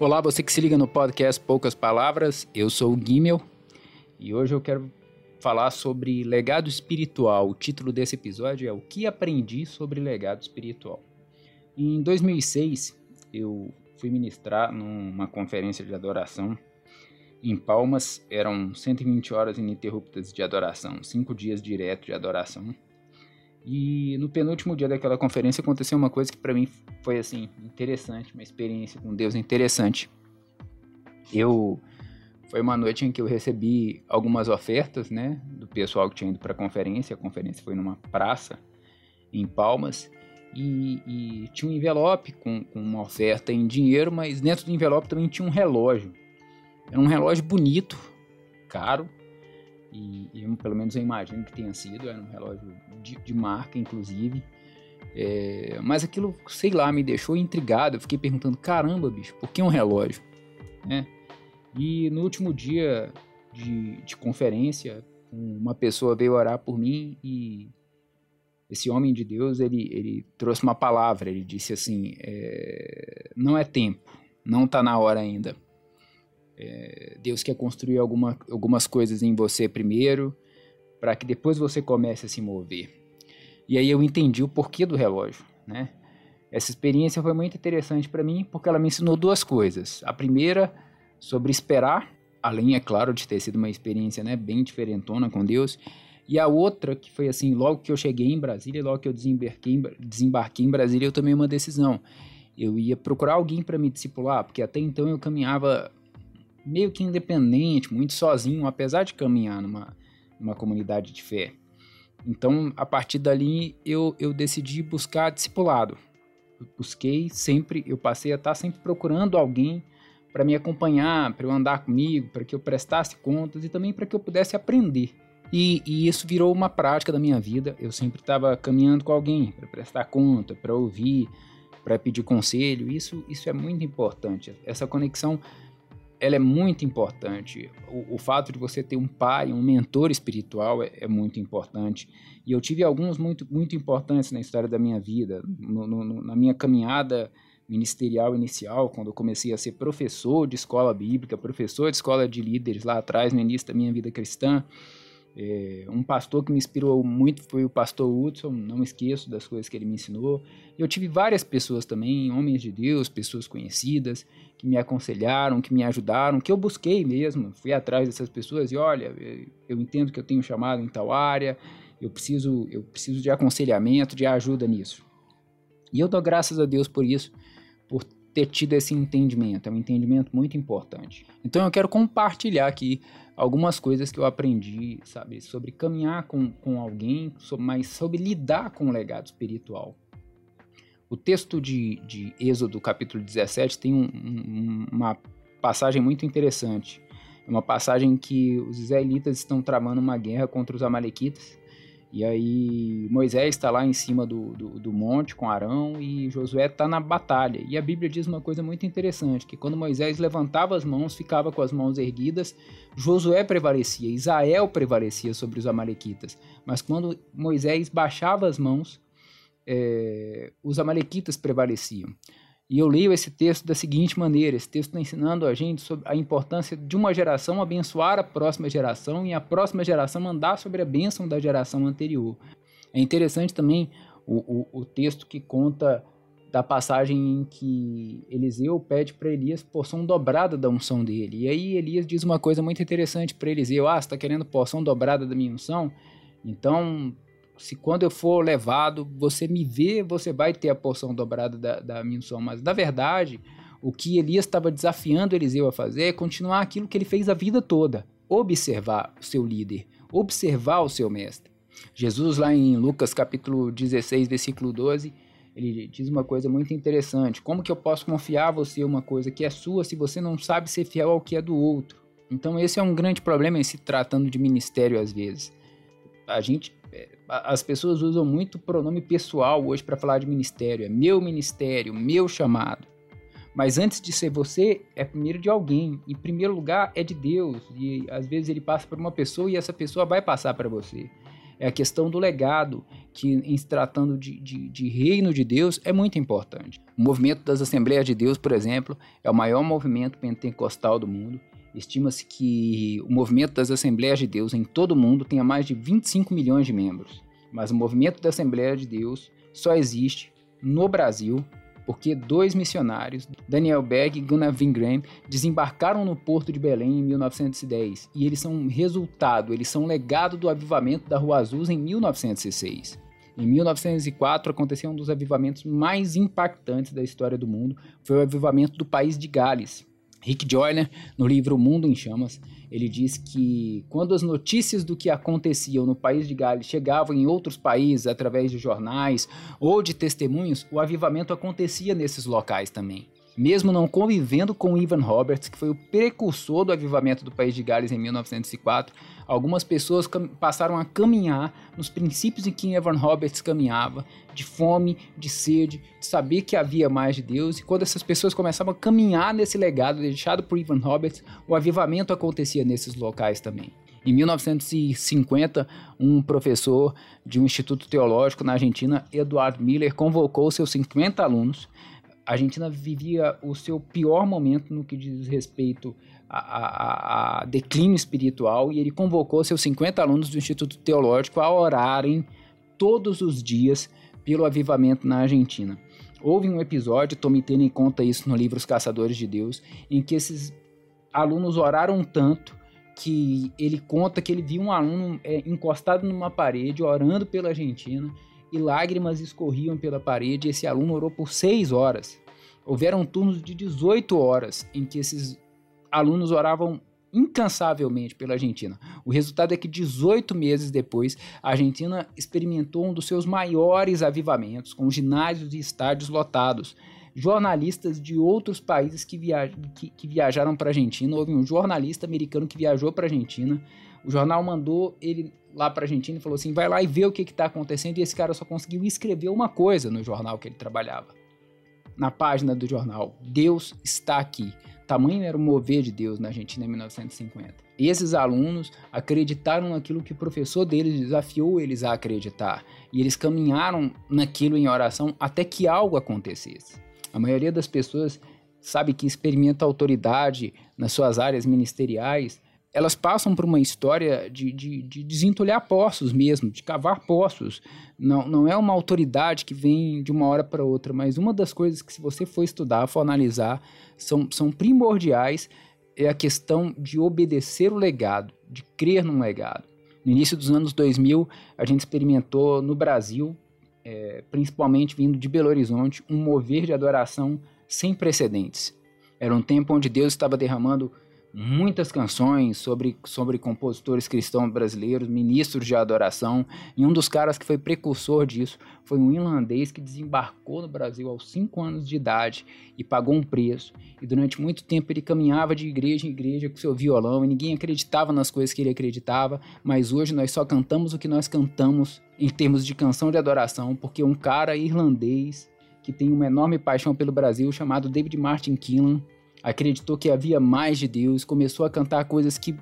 Olá, você que se liga no podcast Poucas Palavras, eu sou o Gimel e hoje eu quero falar sobre legado espiritual. O título desse episódio é O que aprendi sobre legado espiritual. Em 2006, eu fui ministrar numa conferência de adoração em Palmas. Eram 120 horas ininterruptas de adoração, cinco dias direto de adoração. E no penúltimo dia daquela conferência aconteceu uma coisa que para mim foi assim interessante, uma experiência com Deus interessante. Eu foi uma noite em que eu recebi algumas ofertas, né, do pessoal que tinha ido para a conferência. A conferência foi numa praça em Palmas e, e tinha um envelope com, com, uma oferta em dinheiro, mas dentro do envelope também tinha um relógio. Era um relógio bonito, caro, e, pelo menos eu imagino que tenha sido, era um relógio de, de marca, inclusive. É, mas aquilo, sei lá, me deixou intrigado. Eu fiquei perguntando: caramba, bicho, por que um relógio? Né? E no último dia de, de conferência, uma pessoa veio orar por mim e esse homem de Deus ele, ele trouxe uma palavra. Ele disse assim: é, não é tempo, não está na hora ainda. É, Deus quer construir alguma, algumas coisas em você primeiro, para que depois você comece a se mover. E aí eu entendi o porquê do relógio, né? Essa experiência foi muito interessante para mim porque ela me ensinou duas coisas. A primeira, sobre esperar, além, é claro, de ter sido uma experiência né, bem diferentona com Deus. E a outra, que foi assim, logo que eu cheguei em Brasília, logo que eu desembarquei, desembarquei em Brasília, eu tomei uma decisão. Eu ia procurar alguém para me discipular, porque até então eu caminhava meio que independente, muito sozinho, apesar de caminhar numa, numa comunidade de fé. Então, a partir dali, eu, eu decidi buscar discipulado. Eu busquei sempre, eu passei a estar sempre procurando alguém para me acompanhar, para eu andar comigo, para que eu prestasse contas e também para que eu pudesse aprender. E, e, isso virou uma prática da minha vida. Eu sempre estava caminhando com alguém para prestar conta, para ouvir, para pedir conselho. Isso, isso é muito importante. Essa conexão ela é muito importante. O, o, fato de você ter um pai, um mentor espiritual é, é, muito importante. E eu tive alguns muito, muito importantes na história da minha vida, no, no, na minha caminhada ministerial inicial, quando eu comecei a ser professor de escola bíblica, professor de escola de líderes lá atrás, no início da minha vida cristã. É, um pastor que me inspirou muito foi o pastor Hudson, não esqueço das coisas que ele me ensinou. Eu tive várias pessoas também, homens de Deus, pessoas conhecidas, que me aconselharam, que me ajudaram, que eu busquei mesmo, fui atrás dessas pessoas e olha, eu entendo que eu tenho chamado em tal área, eu preciso, eu preciso de aconselhamento, de ajuda nisso. E eu dou graças a Deus por isso, por ter tido esse entendimento, é um entendimento muito importante. Então eu quero compartilhar aqui algumas coisas que eu aprendi, sabe, sobre caminhar com, com alguém, mas sobre lidar com o legado espiritual. O texto de, de Êxodo, capítulo 17, tem um, um, uma passagem muito interessante. É uma passagem que os israelitas estão tramando uma guerra contra os amalequitas e aí Moisés está lá em cima do, do, do, monte com Arão e Josué está na batalha. E a Bíblia diz uma coisa muito interessante, que quando Moisés levantava as mãos, ficava com as mãos erguidas, Josué prevalecia, Israel prevalecia sobre os amalequitas. Mas quando Moisés baixava as mãos, é, os amalequitas prevaleciam. E eu leio esse texto da seguinte maneira: esse texto está ensinando a gente sobre a importância de uma geração abençoar a próxima geração e a próxima geração mandar sobre a bênção da geração anterior. É interessante também o, o, o texto que conta da passagem em que Eliseu pede para Elias porção dobrada da unção dele. E aí Elias diz uma coisa muito interessante para Eliseu: Ah, você está querendo porção dobrada da minha unção? Então, se quando eu for levado, você me vê, você vai ter a porção dobrada da, da minha unção. Mas, na verdade, o que Elias estava desafiando Eliseu a fazer é continuar aquilo que ele fez a vida toda: observar o seu líder, observar o seu mestre. Jesus, lá em Lucas capítulo 16, versículo 12, ele diz uma coisa muito interessante: como que eu posso confiar a você uma coisa que é sua se você não sabe ser fiel ao que é do outro? Então, esse é um grande problema em se tratando de ministério às vezes. A gente, as pessoas usam muito pronome pessoal hoje para falar de ministério. É meu ministério, meu chamado. Mas antes de ser você, é primeiro de alguém. Em primeiro lugar, é de Deus. E às vezes ele passa por uma pessoa e essa pessoa vai passar para você é a questão do legado, que em se tratando de, de, de, reino de Deus é muito importante. O movimento das Assembleias de Deus, por exemplo, é o maior movimento pentecostal do mundo. Estima-se que o movimento das Assembleias de Deus em todo o mundo tenha mais de 25 milhões de membros. Mas o movimento da Assembleia de Deus só existe no Brasil porque dois missionários, Daniel Berg e Gunnar Wingren, desembarcaram no porto de Belém em 1910 e eles são resultado, eles são legado do avivamento da Rua Azul em 1906. Em 1904 aconteceu um dos avivamentos mais impactantes da história do mundo, foi o avivamento do país de Gales. Rick Joyner, no livro Mundo em Chamas, ele diz que quando as notícias do que aconteciam no país de Gales chegavam em outros países através de jornais ou de testemunhos, o avivamento acontecia nesses locais também. Mesmo não convivendo com Ivan Roberts, que foi o precursor do avivamento do país de Gales em 1904, algumas pessoas passaram a caminhar nos princípios em que Evan Roberts caminhava, de fome, de sede, de saber que havia mais de Deus, e quando essas pessoas começavam a caminhar nesse legado deixado por Evan Roberts, o avivamento acontecia nesses locais também. Em 1950, um professor de um instituto teológico na Argentina, Eduardo Miller, convocou seus 50 alunos. A Argentina vivia o seu pior momento no que diz respeito a, a, a, declínio espiritual e ele convocou seus 50 alunos do Instituto Teológico a orarem todos os dias pelo avivamento na Argentina. Houve um episódio, Tommy Tenney conta isso no livro Os Caçadores de Deus, em que esses alunos oraram tanto que ele conta que ele viu um aluno é, encostado numa parede orando pela Argentina e lágrimas escorriam pela parede. Esse aluno orou por seis horas. Houveram turnos de 18 horas em que esses alunos oravam incansavelmente pela Argentina. O resultado é que 18 meses depois, a Argentina experimentou um dos seus maiores avivamentos, com ginásios e estádios lotados. Jornalistas de outros países que, que, que viajaram para a Argentina. Houve um jornalista americano que viajou para a Argentina. O jornal mandou ele lá para a Argentina e falou assim: vai lá e vê o que está acontecendo. E esse cara só conseguiu escrever uma coisa no jornal que ele trabalhava. Na página do jornal: Deus está aqui. Tamanho era o mover de Deus na Argentina em 1950. E esses alunos acreditaram naquilo que o professor deles desafiou eles a acreditar. E eles caminharam naquilo em oração até que algo acontecesse. A maioria das pessoas sabe que experimenta autoridade nas suas áreas ministeriais elas passam por uma história de, de, de, desentulhar poços mesmo, de cavar poços. Não, não é uma autoridade que vem de uma hora para outra, mas uma das coisas que, se você for estudar, for analisar, são, são primordiais é a questão de obedecer o legado, de crer num legado. No início dos anos 2000, a gente experimentou no Brasil, é, principalmente vindo de Belo Horizonte, um mover de adoração sem precedentes. Era um tempo onde Deus estava derramando muitas canções sobre, sobre compositores cristãos brasileiros, ministros de adoração, e um dos caras que foi precursor disso foi um irlandês que desembarcou no Brasil aos 5 anos de idade e pagou um preço. E durante muito tempo ele caminhava de igreja em igreja com seu violão e ninguém acreditava nas coisas que ele acreditava, mas hoje nós só cantamos o que nós cantamos em termos de canção de adoração, porque um cara irlandês que tem uma enorme paixão pelo Brasil chamado David Martin Killan acreditou que havia mais de Deus, começou a cantar coisas que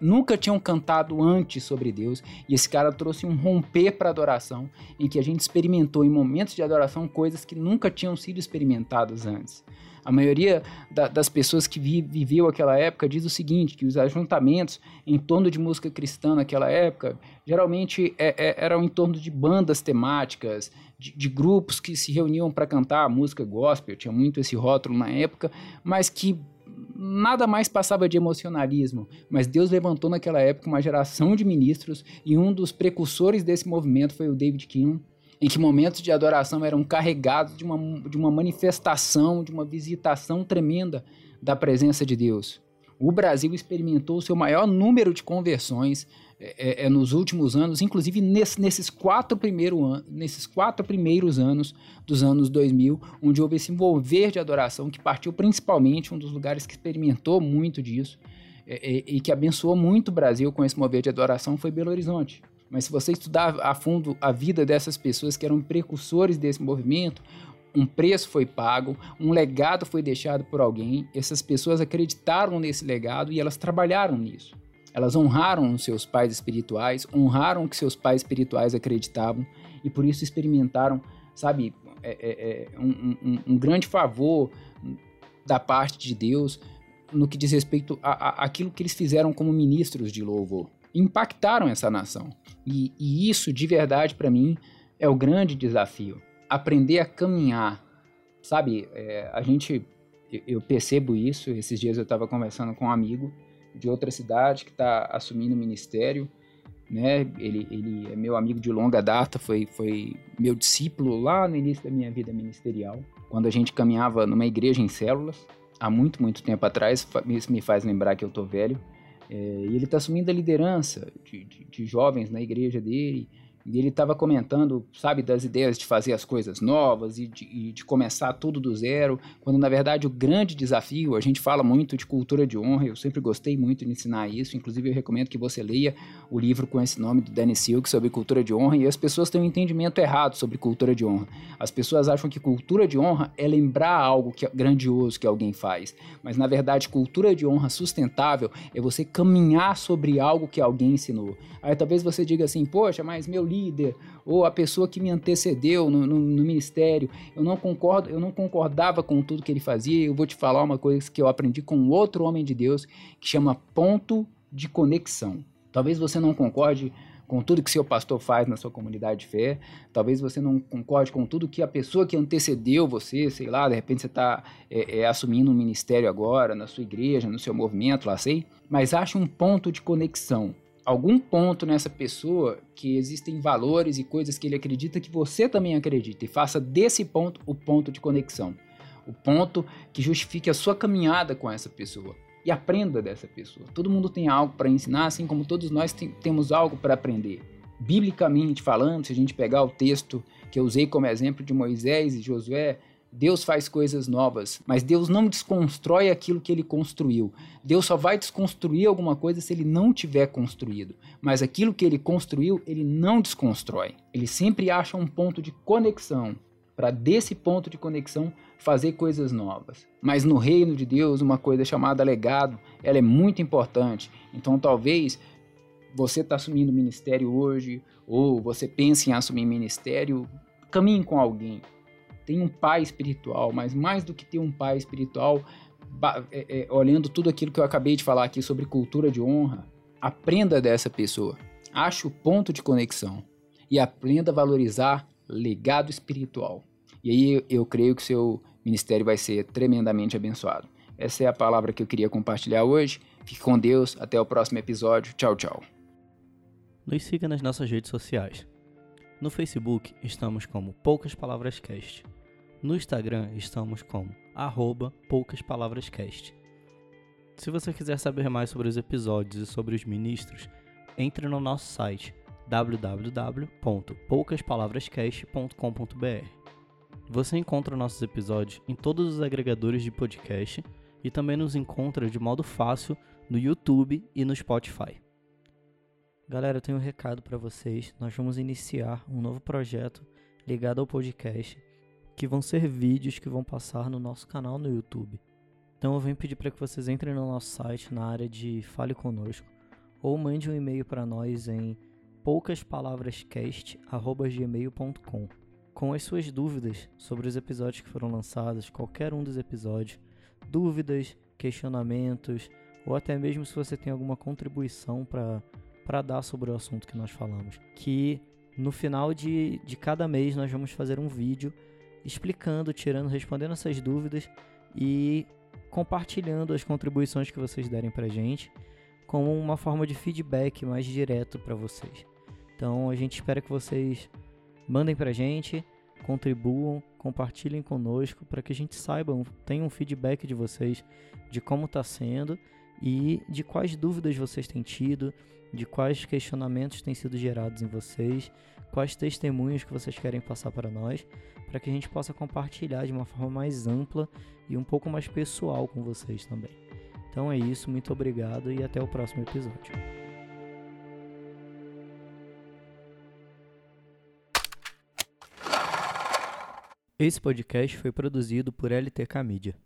nunca tinham cantado antes sobre Deus, e esse cara trouxe um romper para adoração, em que a gente experimentou em momentos de adoração coisas que nunca tinham sido experimentadas antes. A maioria da, das pessoas que vi, viveu aquela época diz o seguinte, que os ajuntamentos em torno de música cristã naquela época, geralmente é, é, eram em torno de bandas temáticas, de, de grupos que se reuniam para cantar música gospel, tinha muito esse rótulo na época, mas que nada mais passava de emocionalismo, mas Deus levantou naquela época uma geração de ministros e um dos precursores desse movimento foi o David Keelan, em que momentos de adoração eram carregados de uma, de uma manifestação, de uma visitação tremenda da presença de Deus. O Brasil experimentou o seu maior número de conversões é, é, é nos últimos anos, inclusive nesse, nesses, quatro primeiro an nesses quatro primeiros anos dos anos 2000, onde houve esse envolver de adoração que partiu principalmente, um dos lugares que experimentou muito disso é, é e que abençoou muito o Brasil com esse mover de adoração foi Belo Horizonte. Mas se você estudar a fundo a vida dessas pessoas que eram precursores desse movimento, um preço foi pago, um legado foi deixado por alguém, essas pessoas acreditaram nesse legado e elas trabalharam nisso. Elas honraram os seus pais espirituais, honraram o que seus pais espirituais acreditavam e por isso experimentaram, sabe, é, é, é um, um, um, grande favor da parte de Deus no que diz respeito aquilo que eles fizeram como ministros de louvor impactaram essa nação. E, e isso, de verdade, para mim, é o grande desafio. Aprender a caminhar. Sabe, é, a gente. Eu percebo isso. Esses dias eu estava conversando com um amigo de outra cidade que está assumindo o ministério. Né? Ele, ele é meu amigo de longa data, foi, foi meu discípulo lá no início da minha vida ministerial, quando a gente caminhava numa igreja em células, há muito, muito tempo atrás. Isso me faz lembrar que eu tô velho. É, e ele está assumindo a liderança de, de, de, jovens na igreja dele. E ele estava comentando, sabe, das ideias de fazer as coisas novas e de, e de, começar tudo do zero, quando na verdade o grande desafio, a gente fala muito de cultura de honra, eu sempre gostei muito de ensinar isso, inclusive eu recomendo que você leia o livro com esse nome do Dennis Silk sobre cultura de honra, e as pessoas têm um entendimento errado sobre cultura de honra. As pessoas acham que cultura de honra é lembrar algo que é grandioso que alguém faz, mas na verdade cultura de honra sustentável é você caminhar sobre algo que alguém ensinou. Aí talvez você diga assim, poxa, mas meu livro líder ou a pessoa que me antecedeu no, no, no, ministério, eu não concordo, eu não concordava com tudo que ele fazia. Eu vou te falar uma coisa que eu aprendi com outro homem de Deus que chama ponto de conexão. Talvez você não concorde com tudo que seu pastor faz na sua comunidade de fé. Talvez você não concorde com tudo que a pessoa que antecedeu você, sei lá, de repente você está é, é, assumindo um ministério agora, na sua igreja, no seu movimento, lá sei. Mas ache um ponto de conexão algum ponto nessa pessoa que existem valores e coisas que ele acredita que você também acredita e faça desse ponto o ponto de conexão. O ponto que justifique a sua caminhada com essa pessoa. E aprenda dessa pessoa. Todo mundo tem algo para ensinar, assim como todos nós tem, temos algo para aprender. Biblicamente falando, se a gente pegar o texto que eu usei como exemplo de Moisés e Josué, Deus faz coisas novas, mas Deus não desconstrói aquilo que ele construiu. Deus só vai desconstruir alguma coisa se ele não tiver construído. Mas aquilo que ele construiu, ele não desconstrói. Ele sempre acha um ponto de conexão para desse ponto de conexão fazer coisas novas. Mas no reino de Deus, uma coisa chamada legado, ela é muito importante. Então, talvez você está assumindo ministério hoje, ou você pense em assumir ministério, caminhe com alguém tem um pai espiritual, mas mais do que ter um pai espiritual, é, é, olhando tudo aquilo que eu acabei de falar aqui sobre cultura de honra, aprenda dessa pessoa, ache o ponto de conexão e aprenda a valorizar legado espiritual. E aí eu creio que seu ministério vai ser tremendamente abençoado. Essa é a palavra que eu queria compartilhar hoje. Fique com Deus, até o próximo episódio. Tchau, tchau. Nos siga nas nossas redes sociais. No Facebook estamos como Poucas Palavras Cast. No Instagram estamos como arroba poucaspalavras.cast. Se você quiser saber mais sobre os episódios e sobre os ministros, entre no nosso site www.poucaspalavrascast.com.br. Você encontra nossos episódios em todos os agregadores de podcast e também nos encontra de modo fácil no YouTube e no Spotify. Galera, eu tenho um recado para vocês. Nós vamos iniciar um novo projeto ligado ao podcast que vão ser vídeos que vão passar no nosso canal no YouTube. Então eu venho pedir para que vocês entrem no nosso site na área de Fale Conosco ou mande um e-mail para nós em poucaspalavrascast.gmail.com com as suas dúvidas sobre os episódios que foram lançados, qualquer um dos episódios, dúvidas, questionamentos, ou até mesmo se você tem alguma contribuição para dar sobre o assunto que nós falamos. Que no final de, de cada mês nós vamos fazer um vídeo explicando, tirando, respondendo essas dúvidas e compartilhando as contribuições que vocês derem para gente como uma forma de feedback mais direto para vocês. Então a gente espera que vocês mandem para gente, contribuam, compartilhem conosco para que a gente saiba, tenha um feedback de vocês de como está sendo e de quais dúvidas vocês têm tido, de quais questionamentos têm sido gerados em vocês, quais testemunhos que vocês querem passar para nós, para que a gente possa compartilhar de uma forma mais ampla e um pouco mais pessoal com vocês também. Então é isso, muito obrigado e até o próximo episódio. Esse podcast foi produzido por LTK Media.